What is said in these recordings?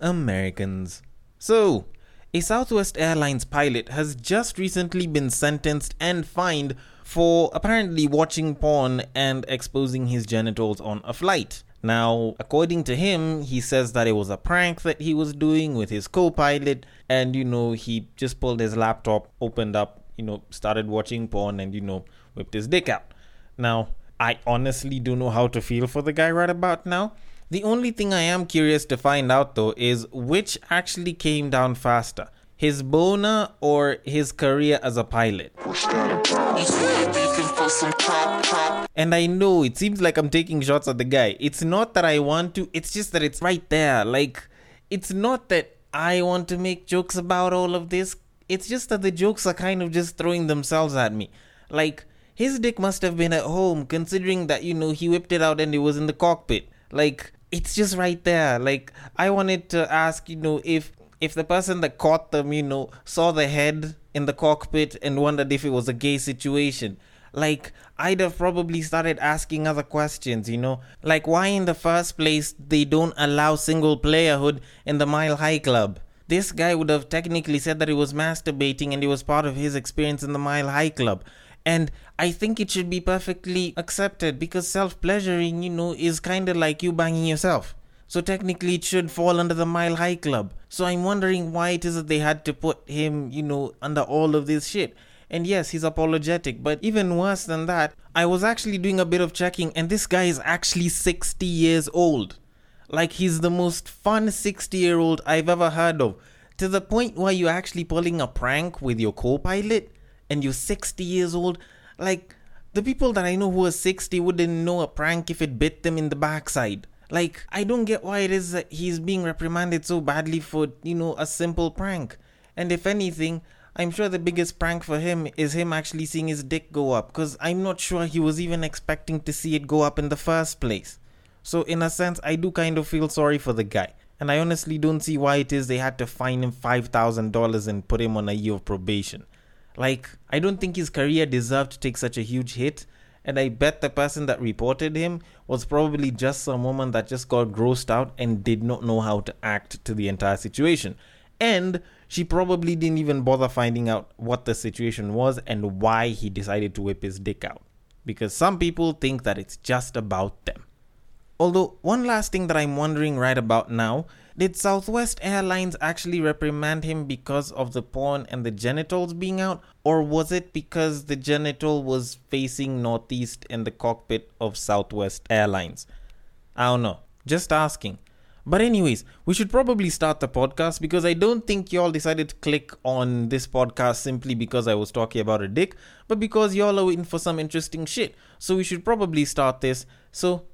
America, Americans. So, a Southwest Airlines pilot has just recently been sentenced and fined for apparently watching porn and exposing his genitals on a flight. Now, according to him, he says that it was a prank that he was doing with his co pilot, and you know, he just pulled his laptop, opened up, you know, started watching porn, and you know, whipped his dick out. Now, I honestly don't know how to feel for the guy right about now. The only thing I am curious to find out though is which actually came down faster his boner or his career as a pilot. And I know it seems like I'm taking shots at the guy. It's not that I want to, it's just that it's right there. Like, it's not that I want to make jokes about all of this. It's just that the jokes are kind of just throwing themselves at me. Like, his dick must have been at home, considering that, you know, he whipped it out and it was in the cockpit. Like, it's just right there. Like I wanted to ask, you know, if if the person that caught them, you know, saw the head in the cockpit and wondered if it was a gay situation. Like, I'd have probably started asking other questions, you know? Like, why in the first place they don't allow single playerhood in the Mile High Club? This guy would have technically said that he was masturbating and it was part of his experience in the Mile High Club. And I think it should be perfectly accepted because self pleasuring, you know, is kind of like you banging yourself. So technically, it should fall under the Mile High Club. So I'm wondering why it is that they had to put him, you know, under all of this shit. And yes, he's apologetic, but even worse than that, I was actually doing a bit of checking, and this guy is actually 60 years old. Like, he's the most fun 60 year old I've ever heard of. To the point where you're actually pulling a prank with your co pilot and you're 60 years old, like the people that I know who are 60 wouldn't know a prank if it bit them in the backside. Like, I don't get why it is that he's being reprimanded so badly for, you know, a simple prank. And if anything, I'm sure the biggest prank for him is him actually seeing his dick go up, because I'm not sure he was even expecting to see it go up in the first place. So, in a sense, I do kind of feel sorry for the guy. And I honestly don't see why it is they had to fine him $5,000 and put him on a year of probation. Like, I don't think his career deserved to take such a huge hit. And I bet the person that reported him was probably just some woman that just got grossed out and did not know how to act to the entire situation. And she probably didn't even bother finding out what the situation was and why he decided to whip his dick out. Because some people think that it's just about them. Although, one last thing that I'm wondering right about now did Southwest Airlines actually reprimand him because of the porn and the genitals being out? Or was it because the genital was facing northeast in the cockpit of Southwest Airlines? I don't know. Just asking. But, anyways, we should probably start the podcast because I don't think y'all decided to click on this podcast simply because I was talking about a dick, but because y'all are waiting for some interesting shit. So, we should probably start this. So,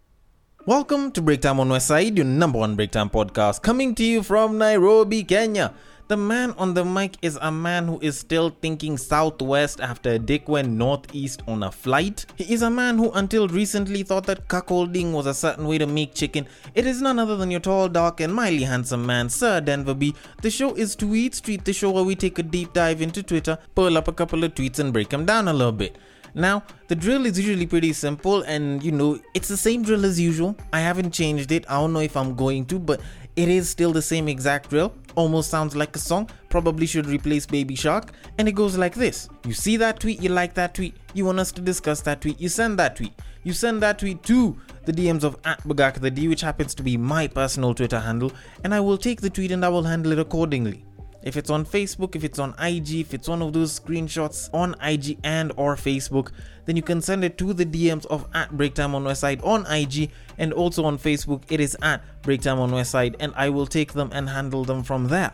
Welcome to Breaktime on Westside, your number one breaktime podcast, coming to you from Nairobi, Kenya. The man on the mic is a man who is still thinking southwest after a dick went northeast on a flight. He is a man who until recently thought that cuckolding was a certain way to make chicken. It is none other than your tall, dark, and mildly handsome man, Sir Denver B. The show is Tweet Street, the show where we take a deep dive into Twitter, pull up a couple of tweets, and break them down a little bit. Now, the drill is usually pretty simple and you know, it's the same drill as usual. I haven't changed it. I don't know if I'm going to, but it is still the same exact drill. Almost sounds like a song. Probably should replace Baby Shark. And it goes like this You see that tweet, you like that tweet, you want us to discuss that tweet, you send that tweet. You send that tweet to the DMs of at Bugak the D, which happens to be my personal Twitter handle, and I will take the tweet and I will handle it accordingly if it's on facebook if it's on ig if it's one of those screenshots on ig and or facebook then you can send it to the dms of at breaktime on westside on ig and also on facebook it is at breaktime on westside and i will take them and handle them from there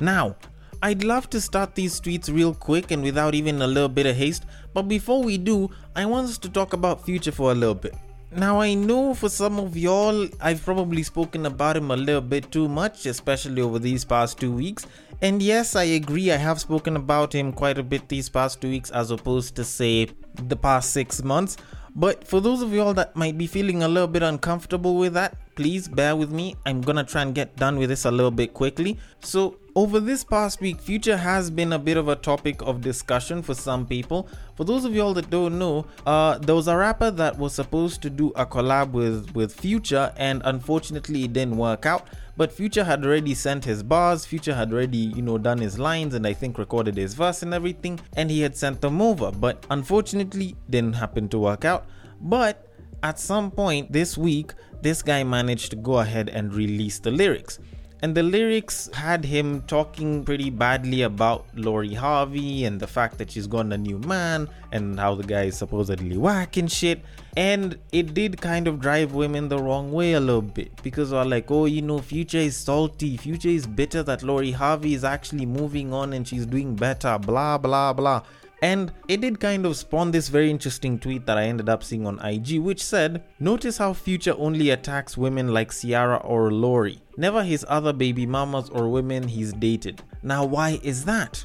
now I'd love to start these tweets real quick and without even a little bit of haste, but before we do, I want us to talk about Future for a little bit. Now, I know for some of y'all, I've probably spoken about him a little bit too much, especially over these past two weeks. And yes, I agree, I have spoken about him quite a bit these past two weeks as opposed to, say, the past six months. But for those of y'all that might be feeling a little bit uncomfortable with that, please bear with me. I'm gonna try and get done with this a little bit quickly. So, over this past week, Future has been a bit of a topic of discussion for some people. For those of y'all that don't know, uh, there was a rapper that was supposed to do a collab with with Future, and unfortunately, it didn't work out. But Future had already sent his bars, Future had already, you know, done his lines and I think recorded his verse and everything, and he had sent them over. But unfortunately, didn't happen to work out. But at some point this week, this guy managed to go ahead and release the lyrics. And the lyrics had him talking pretty badly about Lori Harvey and the fact that she's got a new man and how the guy is supposedly whack and shit. And it did kind of drive women the wrong way a little bit because they're like, oh, you know, Future is salty. Future is bitter that Lori Harvey is actually moving on and she's doing better, blah, blah, blah. And it did kind of spawn this very interesting tweet that I ended up seeing on IG, which said, Notice how Future only attacks women like Ciara or Lori, never his other baby mamas or women he's dated. Now, why is that?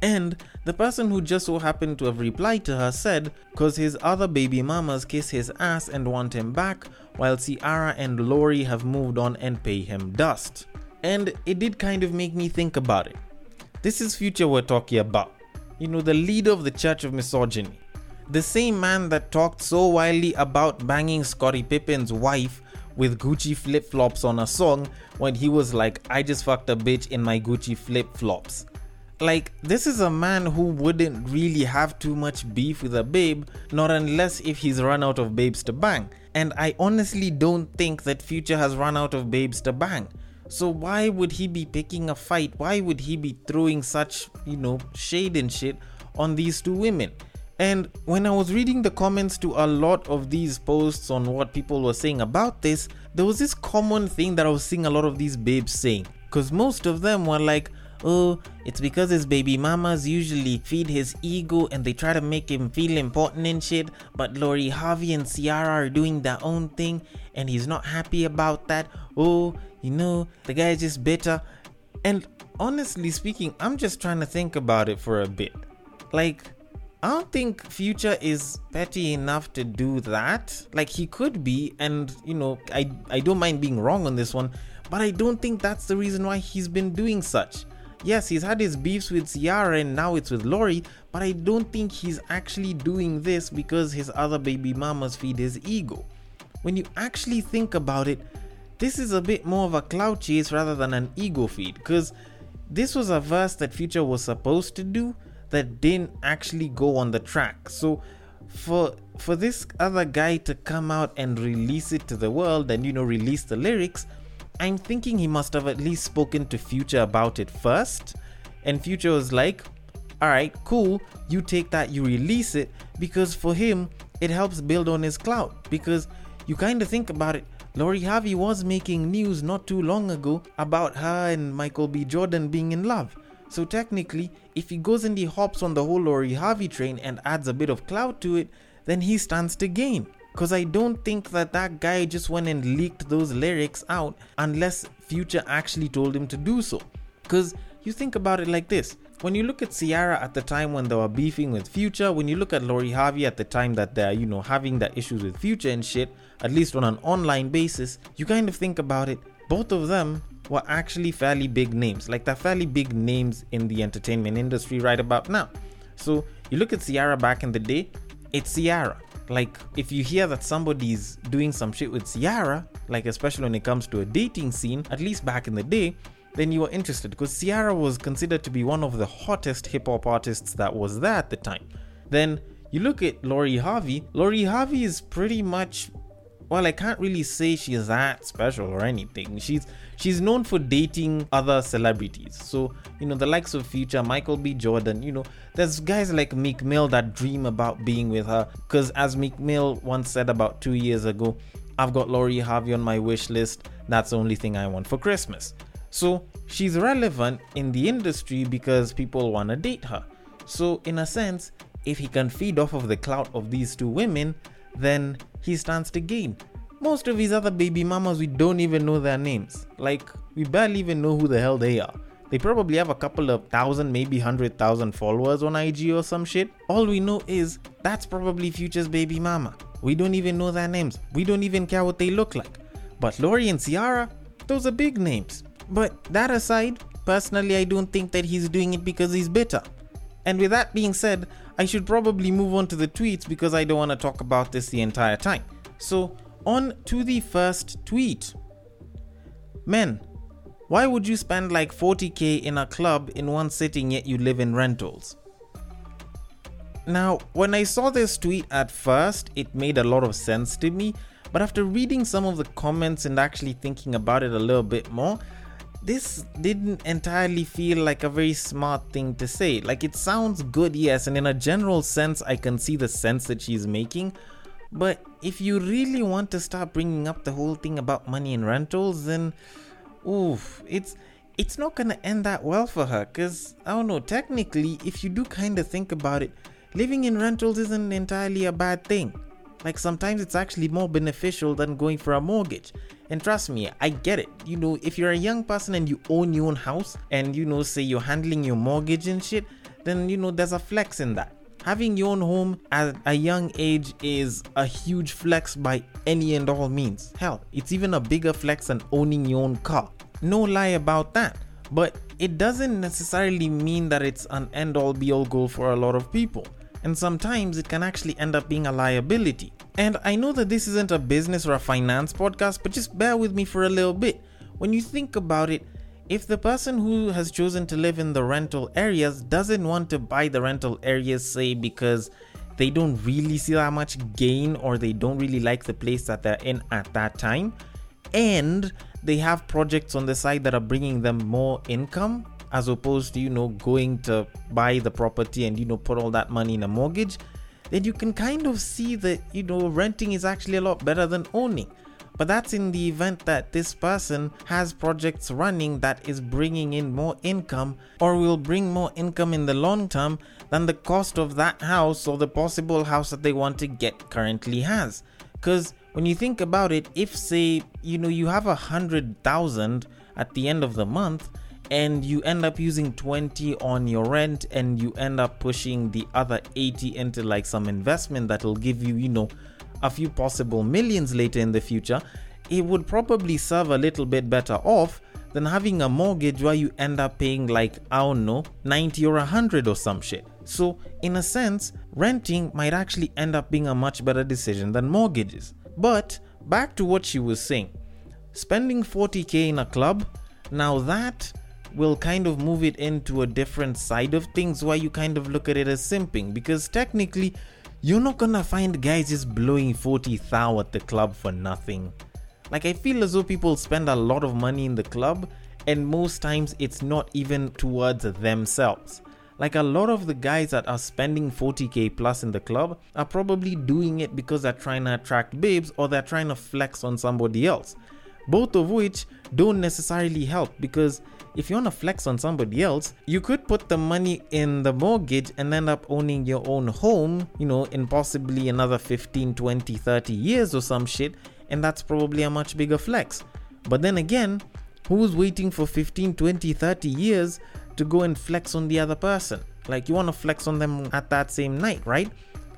And the person who just so happened to have replied to her said, Cause his other baby mamas kiss his ass and want him back, while Ciara and Lori have moved on and pay him dust. And it did kind of make me think about it. This is Future we're talking about you know, the leader of the Church of Misogyny. The same man that talked so wildly about banging Scottie Pippen's wife with Gucci flip flops on a song when he was like, I just fucked a bitch in my Gucci flip flops. Like, this is a man who wouldn't really have too much beef with a babe, not unless if he's run out of babes to bang. And I honestly don't think that Future has run out of babes to bang. So why would he be picking a fight? Why would he be throwing such, you know, shade and shit on these two women? And when I was reading the comments to a lot of these posts on what people were saying about this, there was this common thing that I was seeing a lot of these babes saying. Because most of them were like, oh, it's because his baby mamas usually feed his ego and they try to make him feel important and shit. But Lori Harvey and Ciara are doing their own thing and he's not happy about that. Oh, you know, the guy is just bitter. And honestly speaking, I'm just trying to think about it for a bit. Like, I don't think Future is petty enough to do that. Like he could be, and you know, I I don't mind being wrong on this one, but I don't think that's the reason why he's been doing such. Yes, he's had his beefs with Ciara and now it's with Lori, but I don't think he's actually doing this because his other baby mamas feed his ego. When you actually think about it, this is a bit more of a clout chase rather than an ego feed because this was a verse that Future was supposed to do that didn't actually go on the track. So for for this other guy to come out and release it to the world and you know release the lyrics, I'm thinking he must have at least spoken to Future about it first. And Future was like, "Alright, cool, you take that, you release it because for him it helps build on his clout because you kind of think about it Lori Harvey was making news not too long ago about her and Michael B. Jordan being in love. So technically, if he goes and he hops on the whole Lori Harvey train and adds a bit of clout to it, then he stands to gain. Cause I don't think that that guy just went and leaked those lyrics out unless Future actually told him to do so. Cause you think about it like this. When you look at Ciara at the time when they were beefing with Future, when you look at Lori Harvey at the time that they're, you know, having the issues with Future and shit, at least on an online basis, you kind of think about it, both of them were actually fairly big names. Like they're fairly big names in the entertainment industry right about now. So you look at Ciara back in the day, it's Ciara. Like if you hear that somebody's doing some shit with Ciara, like especially when it comes to a dating scene, at least back in the day, then you were interested because Ciara was considered to be one of the hottest hip hop artists that was there at the time. Then you look at Lori Harvey, Lori Harvey is pretty much well, I can't really say she's that special or anything. She's she's known for dating other celebrities. So, you know, the likes of Future, Michael B. Jordan, you know, there's guys like Meek Mill that dream about being with her. Because as Meek Mill once said about two years ago, I've got Lori Harvey on my wish list. That's the only thing I want for Christmas. So she's relevant in the industry because people want to date her. So, in a sense, if he can feed off of the clout of these two women, then he stands to gain. Most of his other baby mamas, we don't even know their names. Like, we barely even know who the hell they are. They probably have a couple of thousand, maybe hundred thousand followers on IG or some shit. All we know is that's probably Future's baby mama. We don't even know their names. We don't even care what they look like. But Lori and Ciara, those are big names. But that aside, personally, I don't think that he's doing it because he's bitter. And with that being said, I should probably move on to the tweets because I don't want to talk about this the entire time. So, on to the first tweet. Men, Why would you spend like 40k in a club in one sitting yet you live in rentals? Now, when I saw this tweet at first, it made a lot of sense to me, but after reading some of the comments and actually thinking about it a little bit more, this didn't entirely feel like a very smart thing to say. Like, it sounds good, yes, and in a general sense, I can see the sense that she's making. But if you really want to start bringing up the whole thing about money and rentals, then, oof, it's it's not gonna end that well for her. Cause I don't know. Technically, if you do kind of think about it, living in rentals isn't entirely a bad thing. Like sometimes it's actually more beneficial than going for a mortgage. And trust me, I get it. You know, if you're a young person and you own your own house and you know, say you're handling your mortgage and shit, then you know, there's a flex in that. Having your own home at a young age is a huge flex by any and all means. Hell, it's even a bigger flex than owning your own car. No lie about that. But it doesn't necessarily mean that it's an end all be all goal for a lot of people and sometimes it can actually end up being a liability. And I know that this isn't a business or a finance podcast, but just bear with me for a little bit. When you think about it, if the person who has chosen to live in the rental areas doesn't want to buy the rental areas, say because they don't really see that much gain or they don't really like the place that they're in at that time, and they have projects on the side that are bringing them more income, as opposed to you know going to buy the property and you know put all that money in a mortgage then you can kind of see that you know renting is actually a lot better than owning. But that's in the event that this person has projects running that is bringing in more income or will bring more income in the long term than the cost of that house or the possible house that they want to get currently has. Because when you think about it if say you know you have a hundred thousand at the end of the month and you end up using 20 on your rent and you end up pushing the other 80 into like some investment that'll give you you know a few possible millions later in the future. It would probably serve a little bit better off than having a mortgage where you end up paying like i don't know 90 or 100 or some shit. So in a sense renting might actually end up being a much better decision than mortgages. But back to what she was saying. Spending 40k in a club now that will kind of move it into a different side of things where you kind of look at it as simping because technically you're not gonna find guys just blowing 40 thou at the club for nothing. Like I feel as though people spend a lot of money in the club and most times it's not even towards themselves. Like a lot of the guys that are spending 40k plus in the club are probably doing it because they're trying to attract babes or they're trying to flex on somebody else. Both of which don't necessarily help because if you want to flex on somebody else, you could put the money in the mortgage and end up owning your own home, you know, in possibly another 15, 20, 30 years or some shit, and that's probably a much bigger flex. But then again, who's waiting for 15, 20, 30 years to go and flex on the other person? Like, you want to flex on them at that same night, right?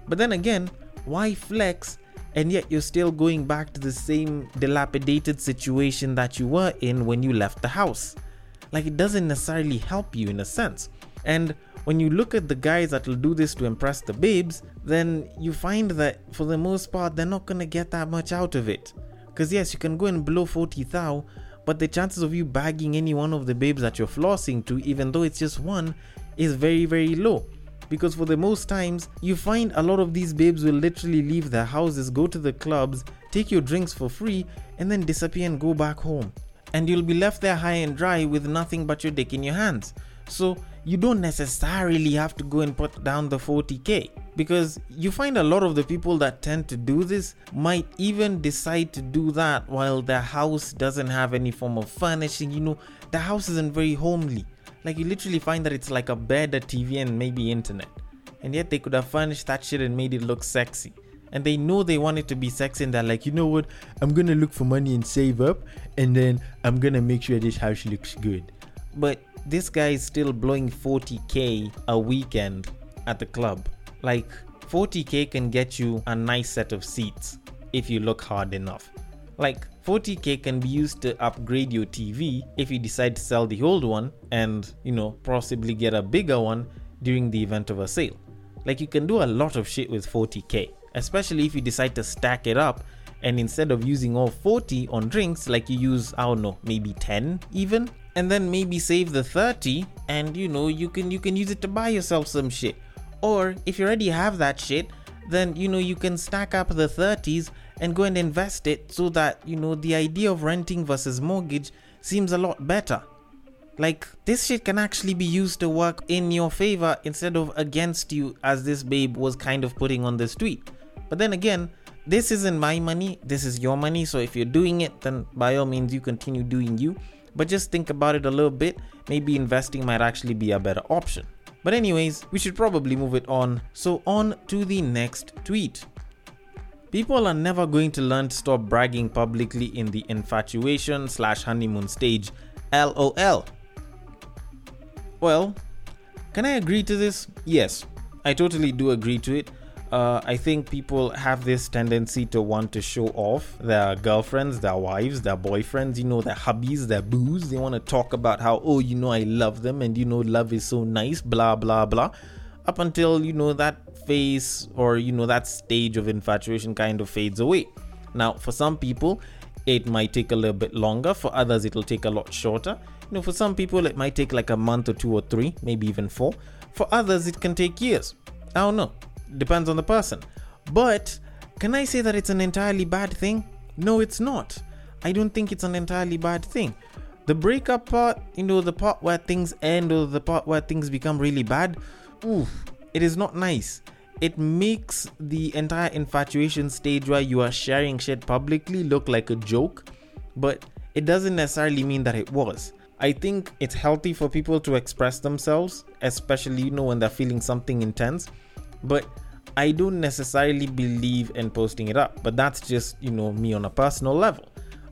But then again, why flex and yet you're still going back to the same dilapidated situation that you were in when you left the house? Like it doesn't necessarily help you in a sense. And when you look at the guys that will do this to impress the babes, then you find that for the most part they're not gonna get that much out of it. Cause yes, you can go and blow 40 thou, but the chances of you bagging any one of the babes that you're flossing to, even though it's just one, is very, very low. Because for the most times, you find a lot of these babes will literally leave their houses, go to the clubs, take your drinks for free, and then disappear and go back home and you'll be left there high and dry with nothing but your dick in your hands. So you don't necessarily have to go and put down the 40k because you find a lot of the people that tend to do this might even decide to do that while their house doesn't have any form of furnishing. You know, the house isn't very homely. Like you literally find that it's like a bed, a TV, and maybe internet. And yet they could have furnished that shit and made it look sexy and they know they want it to be sexy and they're like you know what? I'm gonna look for money and save up and then i'm gonna make sure this house looks good. But this guy is still blowing 40k a weekend at the club. Like 40k can get you a nice set of seats if you look hard enough. Like 40k can be used to upgrade your TV if you decide to sell the old one and, you know, possibly get a bigger one during the event of a sale. Like you can do a lot of shit with 40k especially if you decide to stack it up and instead of using all 40 on drinks like you use i don't know maybe 10 even and then maybe save the 30 and you know you can you can use it to buy yourself some shit. Or if you already have that shit then you know you can stack up the 30s and go and invest it so that you know the idea of renting versus mortgage seems a lot better. Like this shit can actually be used to work in your favor instead of against you as this babe was kind of putting on this tweet but then again this isn't my money this is your money so if you're doing it then by all means you continue doing you but just think about it a little bit maybe investing might actually be a better option but anyways we should probably move it on so on to the next tweet People are never going to learn to stop bragging publicly in the infatuation slash honeymoon stage. LOL. Well, can I agree to this? Yes, I totally do agree to it. Uh, I think people have this tendency to want to show off their girlfriends, their wives, their boyfriends, you know, their hubbies, their boos. They want to talk about how, oh, you know, I love them and, you know, love is so nice, blah, blah, blah. Up until, you know, that phase or you know that stage of infatuation kind of fades away. Now for some people it might take a little bit longer. For others it'll take a lot shorter. You know for some people it might take like a month or two or three maybe even four. For others it can take years. I don't know depends on the person. But can i say that it's an entirely bad thing? No it's not. I don't think it's an entirely bad thing. The breakup part you know the part where things end or the part where things become really bad ooh it is not nice. It makes the entire infatuation stage where you are sharing shit publicly look like a joke, but it doesn't necessarily mean that it was. I think it's healthy for people to express themselves, especially you know when they're feeling something intense, but I don't necessarily believe in posting it up, but that's just, you know, me on a personal level.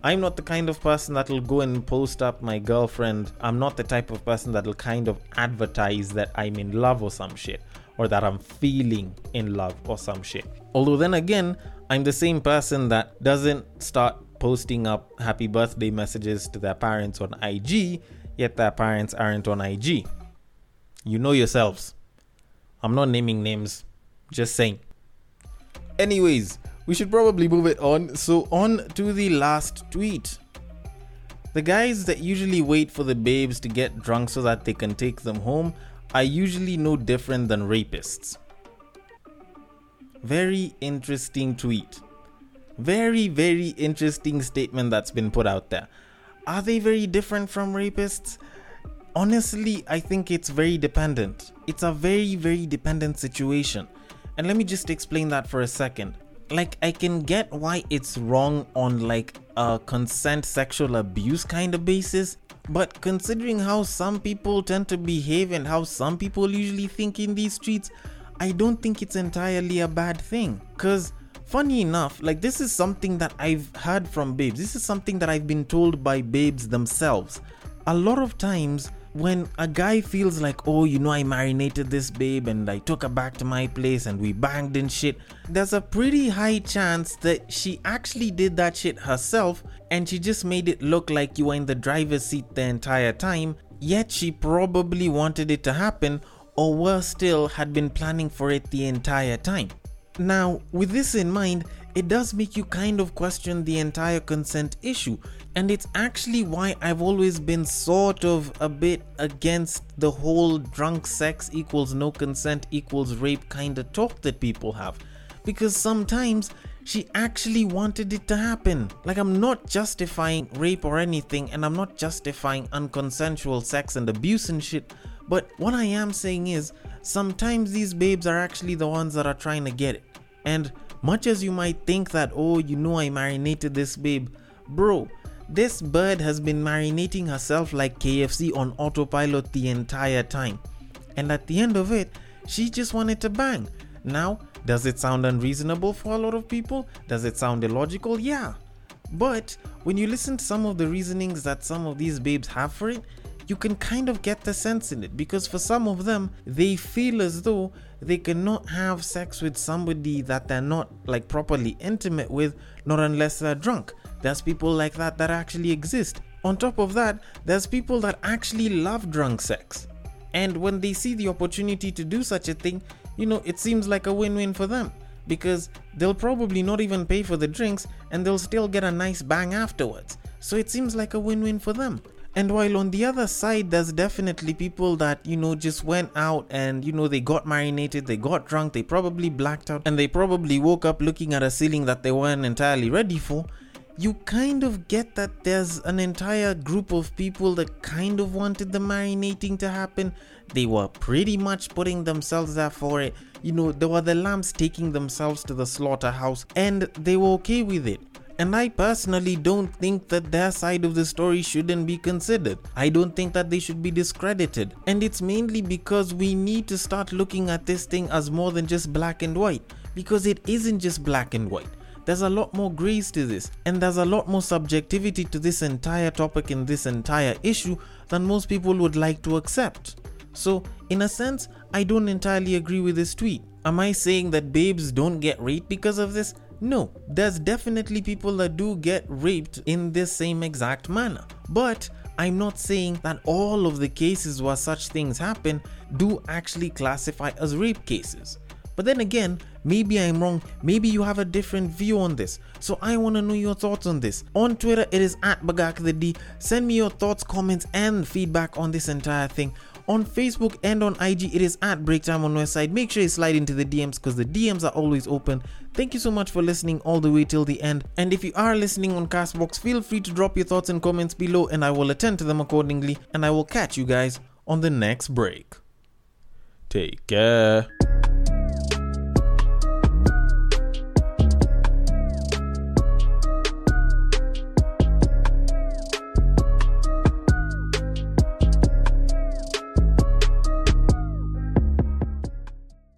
I'm not the kind of person that'll go and post up my girlfriend. I'm not the type of person that'll kind of advertise that I'm in love or some shit or that I'm feeling in love or some shit. Although, then again, I'm the same person that doesn't start posting up happy birthday messages to their parents on IG, yet their parents aren't on IG. You know yourselves. I'm not naming names, just saying. Anyways, we should probably move it on. So, on to the last tweet. The guys that usually wait for the babes to get drunk so that they can take them home are usually no different than rapists. Very interesting tweet. Very, very interesting statement that's been put out there. Are they very different from rapists? Honestly, I think it's very dependent. It's a very, very dependent situation. And let me just explain that for a second. Like, I can get why it's wrong on like a consent sexual abuse kind of basis but considering how some people tend to behave and how some people usually think in these streets, I don't think it's entirely a bad thing. Cause funny enough, like this is something that I've heard from babes. This is something that I've been told by babes themselves. A lot of times when a guy feels like, oh, you know, I marinated this babe and I took her back to my place and we banged and shit, there's a pretty high chance that she actually did that shit herself and she just made it look like you were in the driver's seat the entire time, yet she probably wanted it to happen or worse still, had been planning for it the entire time. Now, with this in mind, it does make you kind of question the entire consent issue. And it's actually why I've always been sort of a bit against the whole drunk sex equals no consent equals rape kind of talk that people have. Because sometimes she actually wanted it to happen. Like, I'm not justifying rape or anything, and I'm not justifying unconsensual sex and abuse and shit. But what I am saying is, sometimes these babes are actually the ones that are trying to get it. And much as you might think that, oh, you know, I marinated this babe, bro, this bird has been marinating herself like KFC on autopilot the entire time. And at the end of it, she just wanted to bang. Now, does it sound unreasonable for a lot of people? Does it sound illogical? Yeah. But when you listen to some of the reasonings that some of these babes have for it, you can kind of get the sense in it because for some of them, they feel as though they cannot have sex with somebody that they're not like properly intimate with, not unless they're drunk. There's people like that that actually exist. On top of that, there's people that actually love drunk sex. And when they see the opportunity to do such a thing, you know, it seems like a win win for them because they'll probably not even pay for the drinks and they'll still get a nice bang afterwards. So it seems like a win win for them. And while on the other side, there's definitely people that, you know, just went out and, you know, they got marinated, they got drunk, they probably blacked out, and they probably woke up looking at a ceiling that they weren't entirely ready for. You kind of get that there's an entire group of people that kind of wanted the marinating to happen. They were pretty much putting themselves there for it. You know, there were the lambs taking themselves to the slaughterhouse, and they were okay with it. And I personally don't think that their side of the story shouldn't be considered. I don't think that they should be discredited. And it's mainly because we need to start looking at this thing as more than just black and white. Because it isn't just black and white. There's a lot more grace to this, and there's a lot more subjectivity to this entire topic and this entire issue than most people would like to accept. So, in a sense, I don't entirely agree with this tweet. Am I saying that babes don't get raped because of this? No, there's definitely people that do get raped in this same exact manner. But I'm not saying that all of the cases where such things happen do actually classify as rape cases. But then again, maybe I'm wrong, maybe you have a different view on this. So I want to know your thoughts on this. On Twitter, it is at Bagak the D. Send me your thoughts, comments, and feedback on this entire thing on Facebook and on IG, it is at Breaktime on Westside. Make sure you slide into the DMs because the DMs are always open. Thank you so much for listening all the way till the end. And if you are listening on Castbox, feel free to drop your thoughts and comments below and I will attend to them accordingly. And I will catch you guys on the next break. Take care.